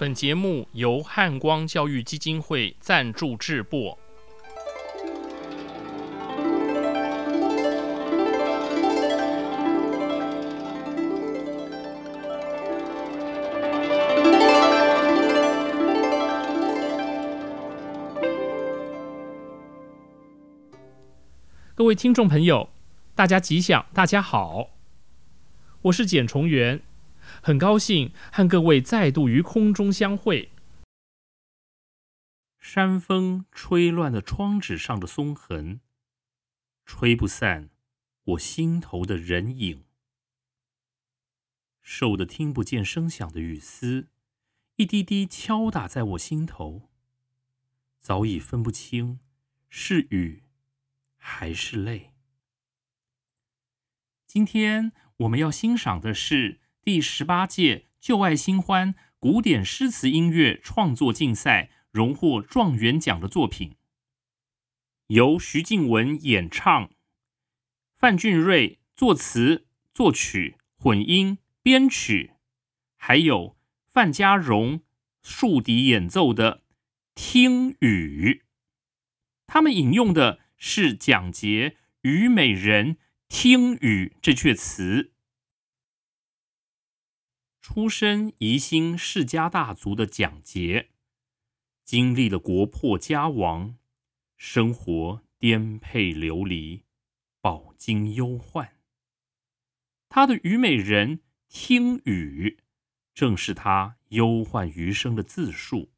本节目由汉光教育基金会赞助制播。各位听众朋友，大家吉祥，大家好，我是简崇元。很高兴和各位再度于空中相会。山风吹乱了窗纸上的松痕，吹不散我心头的人影。瘦的听不见声响的雨丝，一滴滴敲打在我心头，早已分不清是雨还是泪。今天我们要欣赏的是。第十八届旧爱新欢古典诗词音乐创作竞赛荣获状元奖的作品，由徐静雯演唱，范俊瑞作词、作曲、混音、编曲，还有范家荣竖笛演奏的《听雨》。他们引用的是蒋捷《虞美人·听雨》这阙词。出身宜兴世家大族的蒋捷，经历了国破家亡，生活颠沛流离，饱经忧患。他的《虞美人·听雨》正是他忧患余生的自述。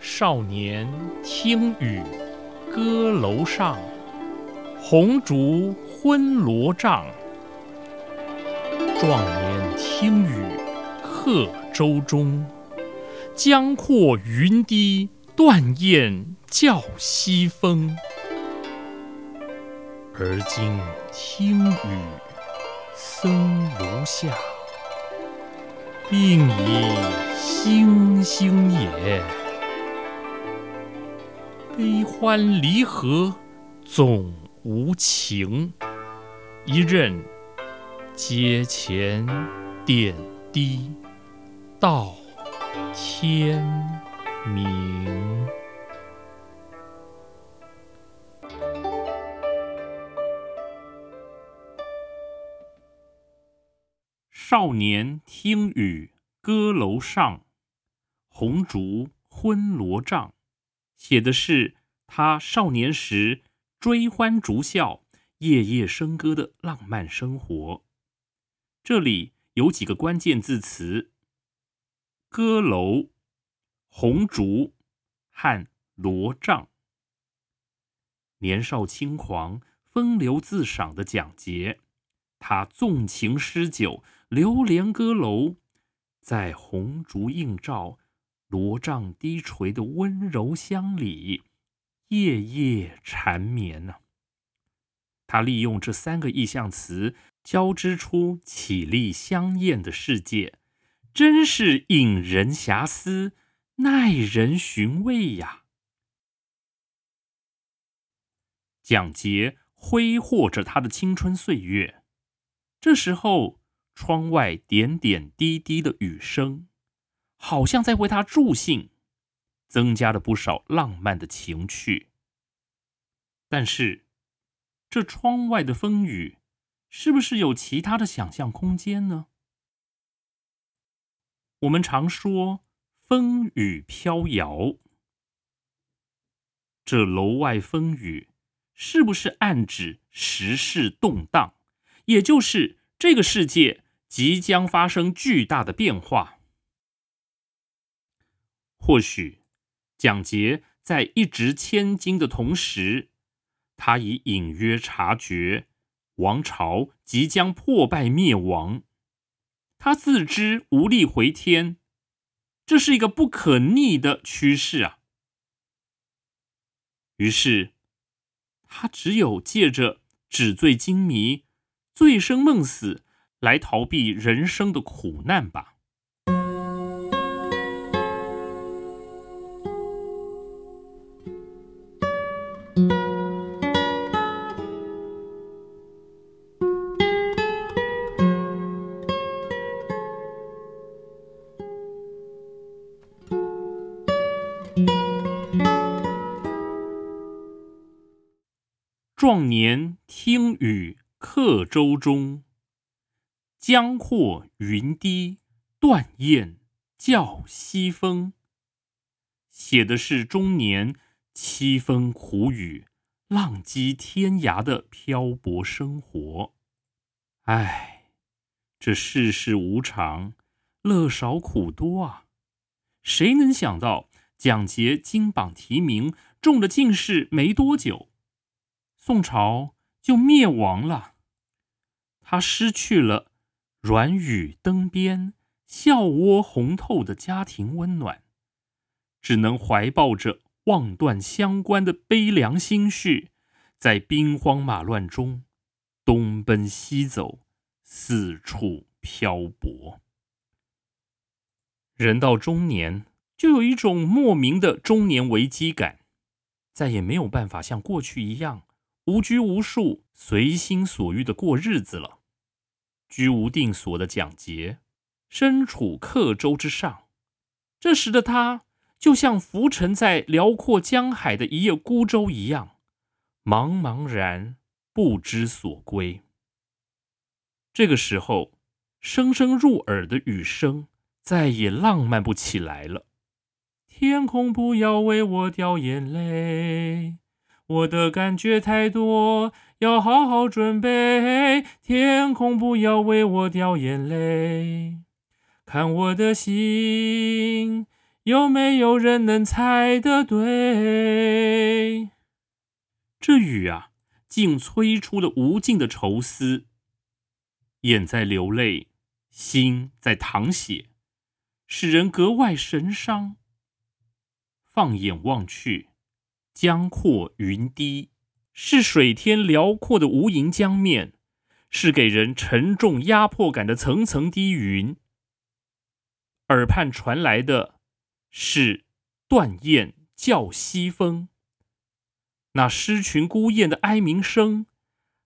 少年听雨歌楼上，红烛昏罗帐。壮年听雨客舟中，江阔云低断雁叫西风。而今听雨僧庐下，病已星星也。悲欢离合总无情，一任。阶前点滴到天明。少年听雨歌楼上，红烛昏罗帐，写的是他少年时追欢逐笑、夜夜笙歌的浪漫生活。这里有几个关键字词：歌楼、红烛和罗帐。年少轻狂、风流自赏的蒋捷，他纵情诗酒、流连歌楼，在红烛映照、罗帐低垂的温柔乡里，夜夜缠绵呢。他利用这三个意象词。交织出绮丽香艳的世界，真是引人遐思，耐人寻味呀！蒋捷挥霍着他的青春岁月，这时候窗外点点滴滴的雨声，好像在为他助兴，增加了不少浪漫的情趣。但是，这窗外的风雨。是不是有其他的想象空间呢？我们常说风雨飘摇，这楼外风雨是不是暗指时势动荡？也就是这个世界即将发生巨大的变化？或许蒋捷在一掷千金的同时，他已隐约察觉。王朝即将破败灭亡，他自知无力回天，这是一个不可逆的趋势啊。于是，他只有借着纸醉金迷、醉生梦死来逃避人生的苦难吧。壮年听雨客舟中，江阔云低，断雁叫西风。写的是中年凄风苦雨、浪迹天涯的漂泊生活。唉，这世事无常，乐少苦多啊！谁能想到蒋捷金榜题名，中了进士没多久，宋朝就灭亡了。他失去了软语灯边、笑窝红透的家庭温暖。只能怀抱着望断乡关的悲凉心绪，在兵荒马乱中东奔西走，四处漂泊。人到中年，就有一种莫名的中年危机感，再也没有办法像过去一样无拘无束、随心所欲的过日子了。居无定所的蒋捷，身处客舟之上，这时的他。就像浮沉在辽阔江海的一叶孤舟一样，茫茫然不知所归。这个时候，声声入耳的雨声再也浪漫不起来了。天空不要为我掉眼泪，我的感觉太多，要好好准备。天空不要为我掉眼泪，看我的心。有没有人能猜得对？这雨啊，竟催出了无尽的愁思。眼在流泪，心在淌血，使人格外神伤。放眼望去，江阔云低，是水天辽阔的无垠江面，是给人沉重压迫感的层层低云。耳畔传来的。是断雁叫西风，那失群孤雁的哀鸣声，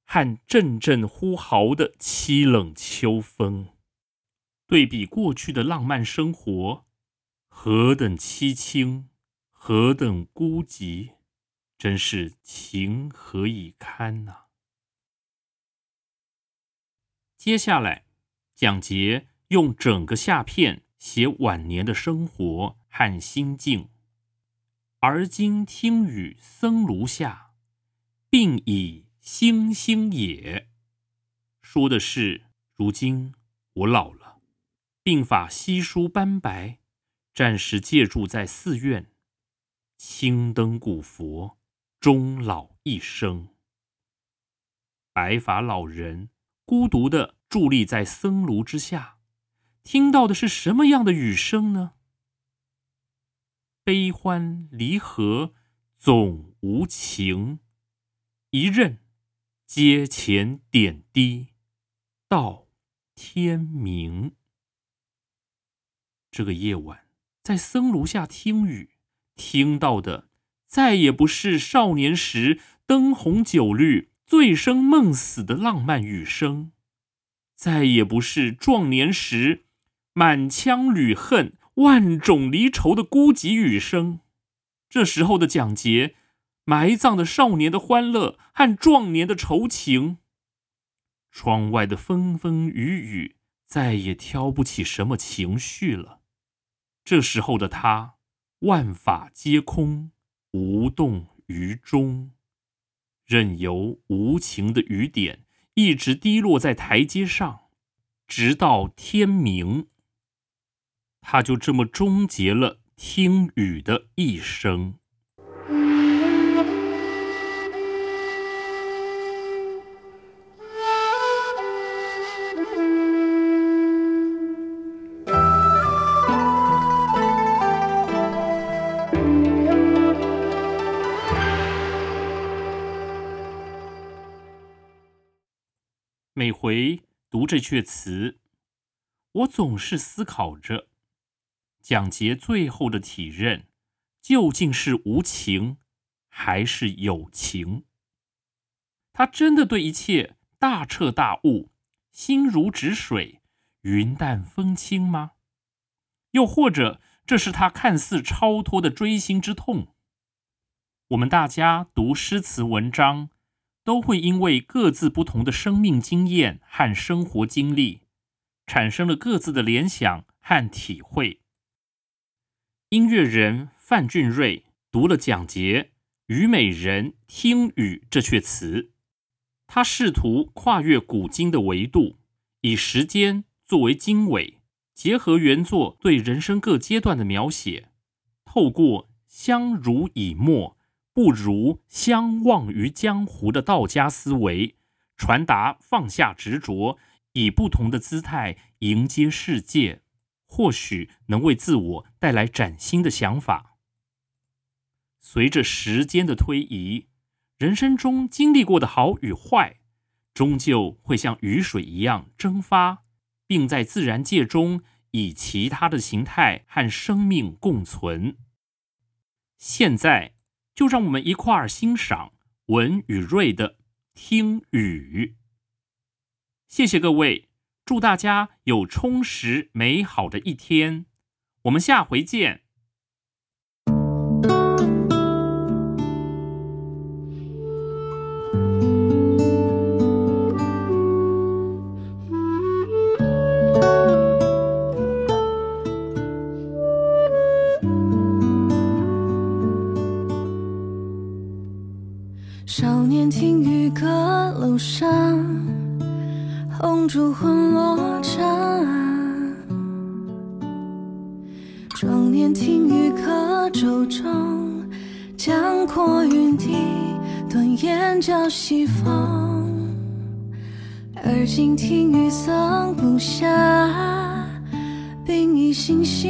和阵阵呼号的凄冷秋风，对比过去的浪漫生活，何等凄清，何等孤寂，真是情何以堪呐！接下来，蒋捷用整个下片写晚年的生活。和心境，而今听雨僧庐下，鬓已星星也。说的是如今我老了，鬓发稀疏斑白，暂时借住在寺院，青灯古佛，终老一生。白发老人孤独的伫立在僧庐之下，听到的是什么样的雨声呢？悲欢离合总无情，一任阶前点滴到天明。这个夜晚，在僧庐下听雨，听到的再也不是少年时灯红酒绿、醉生梦死的浪漫雨声，再也不是壮年时满腔旅恨。万种离愁的孤寂雨声，这时候的蒋捷埋葬的少年的欢乐和壮年的愁情。窗外的风风雨雨再也挑不起什么情绪了。这时候的他，万法皆空，无动于衷，任由无情的雨点一直滴落在台阶上，直到天明。他就这么终结了听雨的一生。每回读这阙词，我总是思考着。蒋捷最后的体认，究竟是无情还是有情？他真的对一切大彻大悟、心如止水、云淡风轻吗？又或者，这是他看似超脱的锥心之痛？我们大家读诗词文章，都会因为各自不同的生命经验和生活经历，产生了各自的联想和体会。音乐人范俊瑞读了蒋捷“虞美人听雨”这阙词，他试图跨越古今的维度，以时间作为经纬，结合原作对人生各阶段的描写，透过相濡以沫。不如相忘于江湖的道家思维，传达放下执着，以不同的姿态迎接世界，或许能为自我带来崭新的想法。随着时间的推移，人生中经历过的好与坏，终究会像雨水一样蒸发，并在自然界中以其他的形态和生命共存。现在。就让我们一块儿欣赏文与瑞的《听雨》。谢谢各位，祝大家有充实美好的一天。我们下回见。少年听雨歌楼上，红烛昏落帐。壮年听雨客舟中，江阔云低，断雁叫西风。而今听雨僧不下，鬓已星稀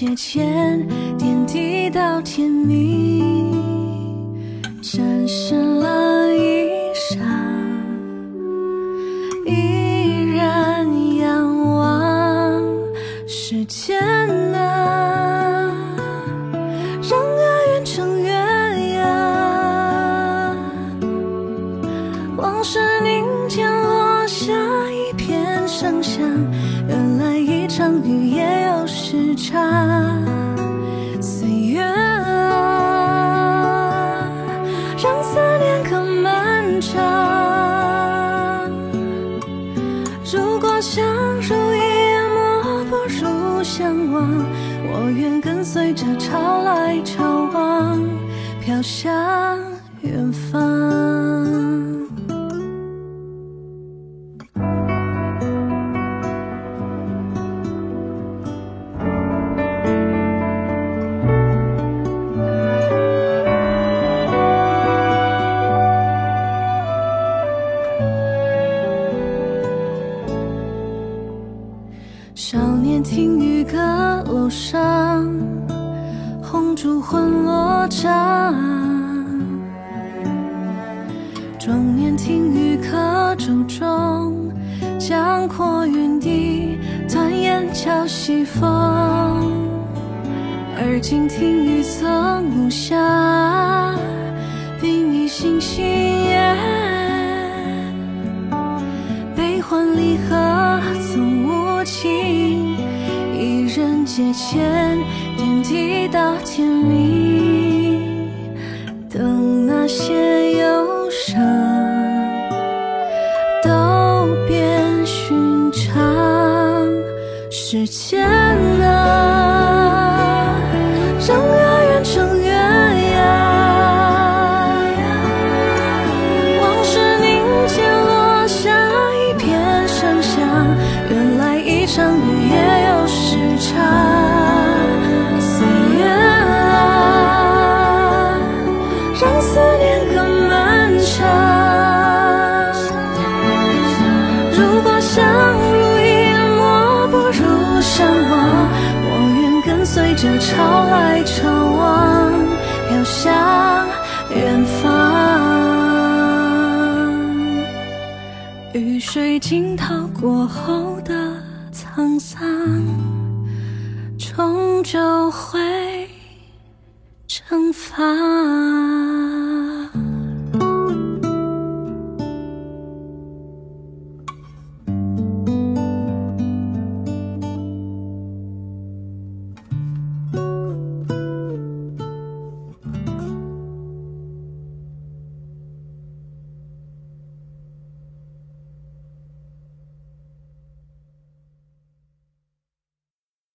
人阶前，点滴到天明。沾湿了衣裳，依然仰望时间啊，让爱变成月牙，往事凝结落下一片声响。相遇也有时差，岁月啊，让思念更漫长。如果相濡以沫不如相忘，我愿跟随着潮来潮往，飘向远方。舟中，江阔云低，断雁叫西风。而今听雨僧暮下，鬓已星稀夜，悲欢离合总无情。阶前，点滴到天明，千潮来潮往，飘向远方。雨水浸透过后的沧桑，终究会蒸发。